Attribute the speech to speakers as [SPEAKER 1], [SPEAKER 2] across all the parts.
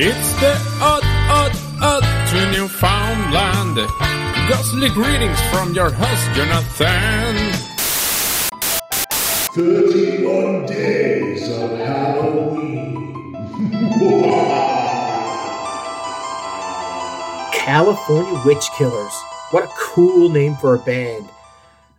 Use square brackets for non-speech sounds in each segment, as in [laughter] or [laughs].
[SPEAKER 1] It's the odd, odd, odd to Newfoundland. Ghostly greetings from your host, Jonathan.
[SPEAKER 2] 31 days of Halloween.
[SPEAKER 3] California Witch Killers. What a cool name for a band.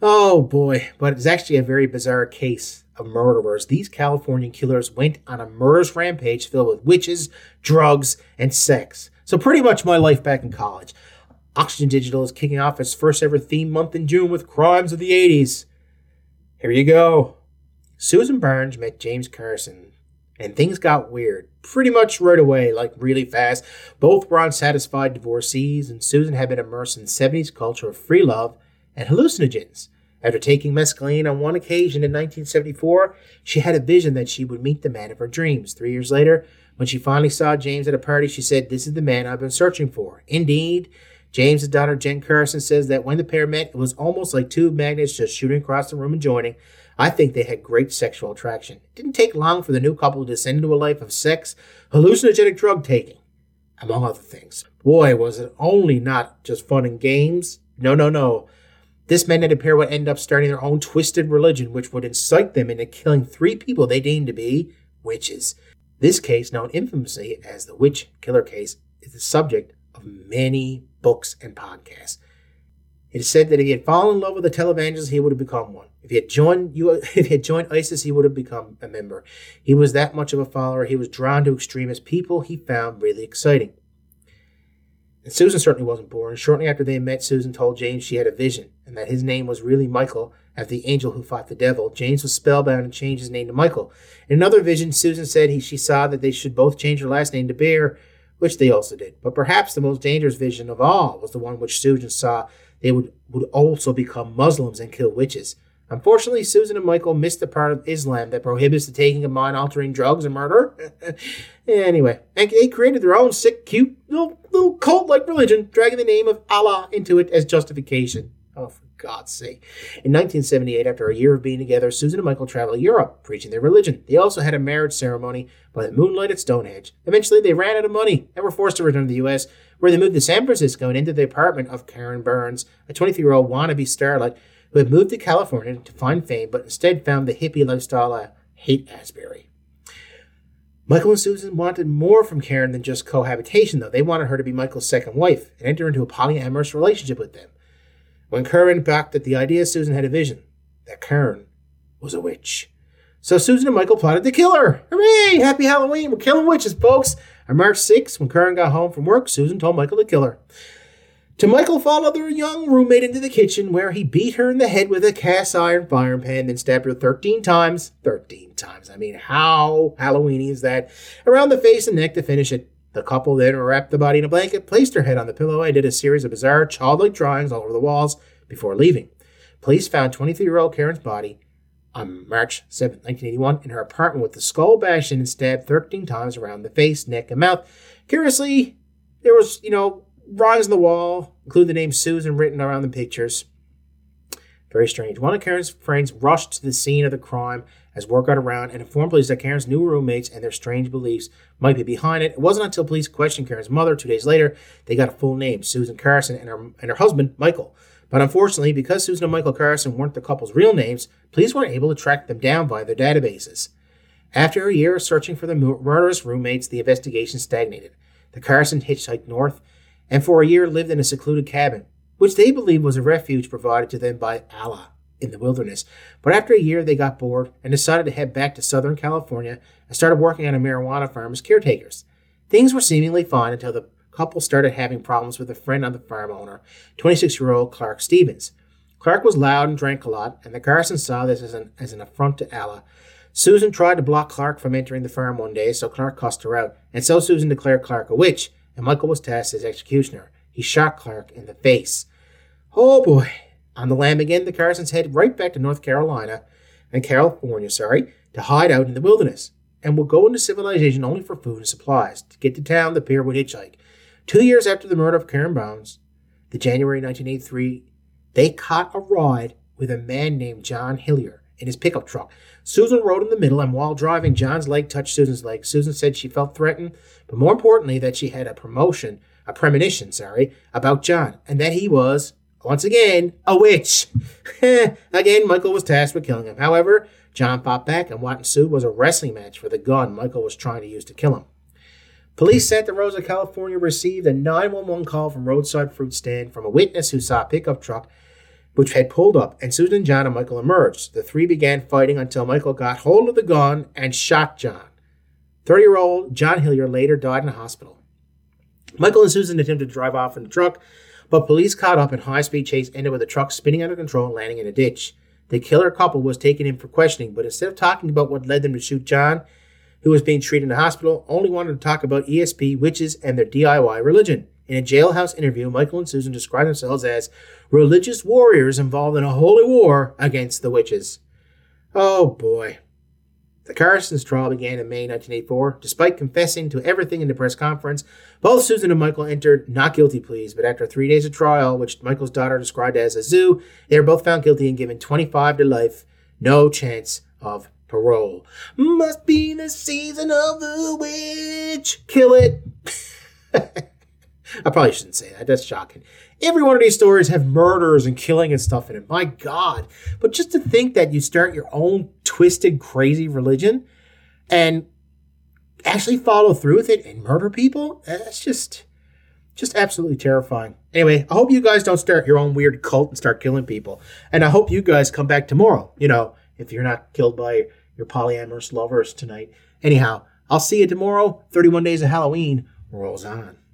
[SPEAKER 3] Oh boy, but it's actually a very bizarre case of murderers. These Californian killers went on a murderous rampage filled with witches, drugs, and sex. So pretty much my life back in college. Oxygen Digital is kicking off its first ever theme month in June with Crimes of the 80s. Here you go. Susan Burns met James Carson, and things got weird pretty much right away, like really fast. Both were unsatisfied divorcees, and Susan had been immersed in 70s culture of free love and hallucinogens. After taking mescaline on one occasion in 1974, she had a vision that she would meet the man of her dreams. Three years later, when she finally saw James at a party, she said, This is the man I've been searching for. Indeed, James' daughter Jen Carson says that when the pair met, it was almost like two magnets just shooting across the room and joining. I think they had great sexual attraction. It didn't take long for the new couple to descend into a life of sex, hallucinogenic drug taking, among other things. Boy, was it only not just fun and games. No, no, no. This man and magnetic pair would end up starting their own twisted religion, which would incite them into killing three people they deemed to be witches. This case, known infamously as the Witch Killer Case, is the subject of many books and podcasts. It is said that if he had fallen in love with a televangelist, he would have become one. If he had joined [laughs] if he had joined ISIS, he would have become a member. He was that much of a follower. He was drawn to extremist people he found really exciting. And Susan certainly wasn't born. Shortly after they met, Susan told James she had a vision and that his name was really Michael, after the angel who fought the devil. James was spellbound and changed his name to Michael. In another vision, Susan said he, she saw that they should both change their last name to Bear, which they also did. But perhaps the most dangerous vision of all was the one which Susan saw they would, would also become Muslims and kill witches. Unfortunately, Susan and Michael missed the part of Islam that prohibits the taking of mind altering drugs and murder. [laughs] anyway, and they created their own sick, cute, little, little cult like religion, dragging the name of Allah into it as justification. Oh, for God's sake. In 1978, after a year of being together, Susan and Michael traveled to Europe, preaching their religion. They also had a marriage ceremony by the moonlight at Stonehenge. Eventually, they ran out of money and were forced to return to the U.S., where they moved to San Francisco and into the apartment of Karen Burns, a 23 year old wannabe starlet who had moved to California to find fame, but instead found the hippie lifestyle a Haight-Ashbury. Michael and Susan wanted more from Karen than just cohabitation, though. They wanted her to be Michael's second wife and enter into a polyamorous relationship with them. When Karen backed at the idea, Susan had a vision that Karen was a witch. So Susan and Michael plotted to kill her. Hooray! Happy Halloween! We're killing witches, folks. On March 6th, when Karen got home from work, Susan told Michael to kill her. To Michael followed their young roommate into the kitchen, where he beat her in the head with a cast iron frying pan, then stabbed her 13 times. 13 times. I mean, how Halloweeny is that? Around the face and neck to finish it. The couple then wrapped the body in a blanket, placed her head on the pillow, and did a series of bizarre childlike drawings all over the walls before leaving. Police found 23 year old Karen's body on March 7, 1981, in her apartment with the skull bashed in and stabbed 13 times around the face, neck, and mouth. Curiously, there was, you know, drawings on the wall, include the name Susan written around the pictures. Very strange. One of Karen's friends rushed to the scene of the crime as word got around and informed police that Karen's new roommates and their strange beliefs might be behind it. It wasn't until police questioned Karen's mother two days later they got a full name, Susan Carson, and her, and her husband, Michael. But unfortunately, because Susan and Michael Carson weren't the couple's real names, police weren't able to track them down via their databases. After a year of searching for the murderous roommates, the investigation stagnated. The Carson hitchhiked north and for a year lived in a secluded cabin, which they believed was a refuge provided to them by Allah in the wilderness. But after a year, they got bored and decided to head back to Southern California and started working on a marijuana farm as caretakers. Things were seemingly fine until the couple started having problems with a friend of the farm owner, 26 year old Clark Stevens. Clark was loud and drank a lot, and the Carsons saw this as an, as an affront to Allah. Susan tried to block Clark from entering the farm one day, so Clark cussed her out, and so Susan declared Clark a witch, and Michael was tasked as executioner. He shot Clark in the face. Oh boy. On the lam again, the Carsons head right back to North Carolina and California, sorry, to hide out in the wilderness, and will go into civilization only for food and supplies. To get to town, the pair would hitchhike. Two years after the murder of Karen Bounds, the January 1983, they caught a ride with a man named John Hillier, in his pickup truck. Susan rode in the middle, and while driving, John's leg touched Susan's leg. Susan said she felt threatened, but more importantly, that she had a promotion, a premonition, sorry, about John, and that he was, once again, a witch. [laughs] again, Michael was tasked with killing him. However, John fought back, and what ensued was a wrestling match for the gun Michael was trying to use to kill him. Police Santa Rosa, California received a 911 call from roadside fruit stand from a witness who saw a pickup truck which had pulled up, and Susan, John, and Michael emerged. The three began fighting until Michael got hold of the gun and shot John. 30 year old John Hillier later died in a hospital. Michael and Susan attempted to drive off in the truck, but police caught up and high speed chase ended with the truck spinning out of control and landing in a ditch. The killer couple was taken in for questioning, but instead of talking about what led them to shoot John, who was being treated in the hospital, only wanted to talk about ESP, witches, and their DIY religion. In a jailhouse interview, Michael and Susan described themselves as religious warriors involved in a holy war against the witches. Oh boy. The Carson's trial began in May 1984. Despite confessing to everything in the press conference, both Susan and Michael entered not guilty pleas, but after three days of trial, which Michael's daughter described as a zoo, they were both found guilty and given 25 to life, no chance of parole. Must be the season of the witch. Kill it. [laughs] [laughs] I probably shouldn't say that. That's shocking. Every one of these stories have murders and killing and stuff in it. My God. But just to think that you start your own twisted, crazy religion and actually follow through with it and murder people, eh, that's just just absolutely terrifying. Anyway, I hope you guys don't start your own weird cult and start killing people. And I hope you guys come back tomorrow. You know, if you're not killed by your polyamorous lovers tonight. Anyhow, I'll see you tomorrow. 31 Days of Halloween rolls on.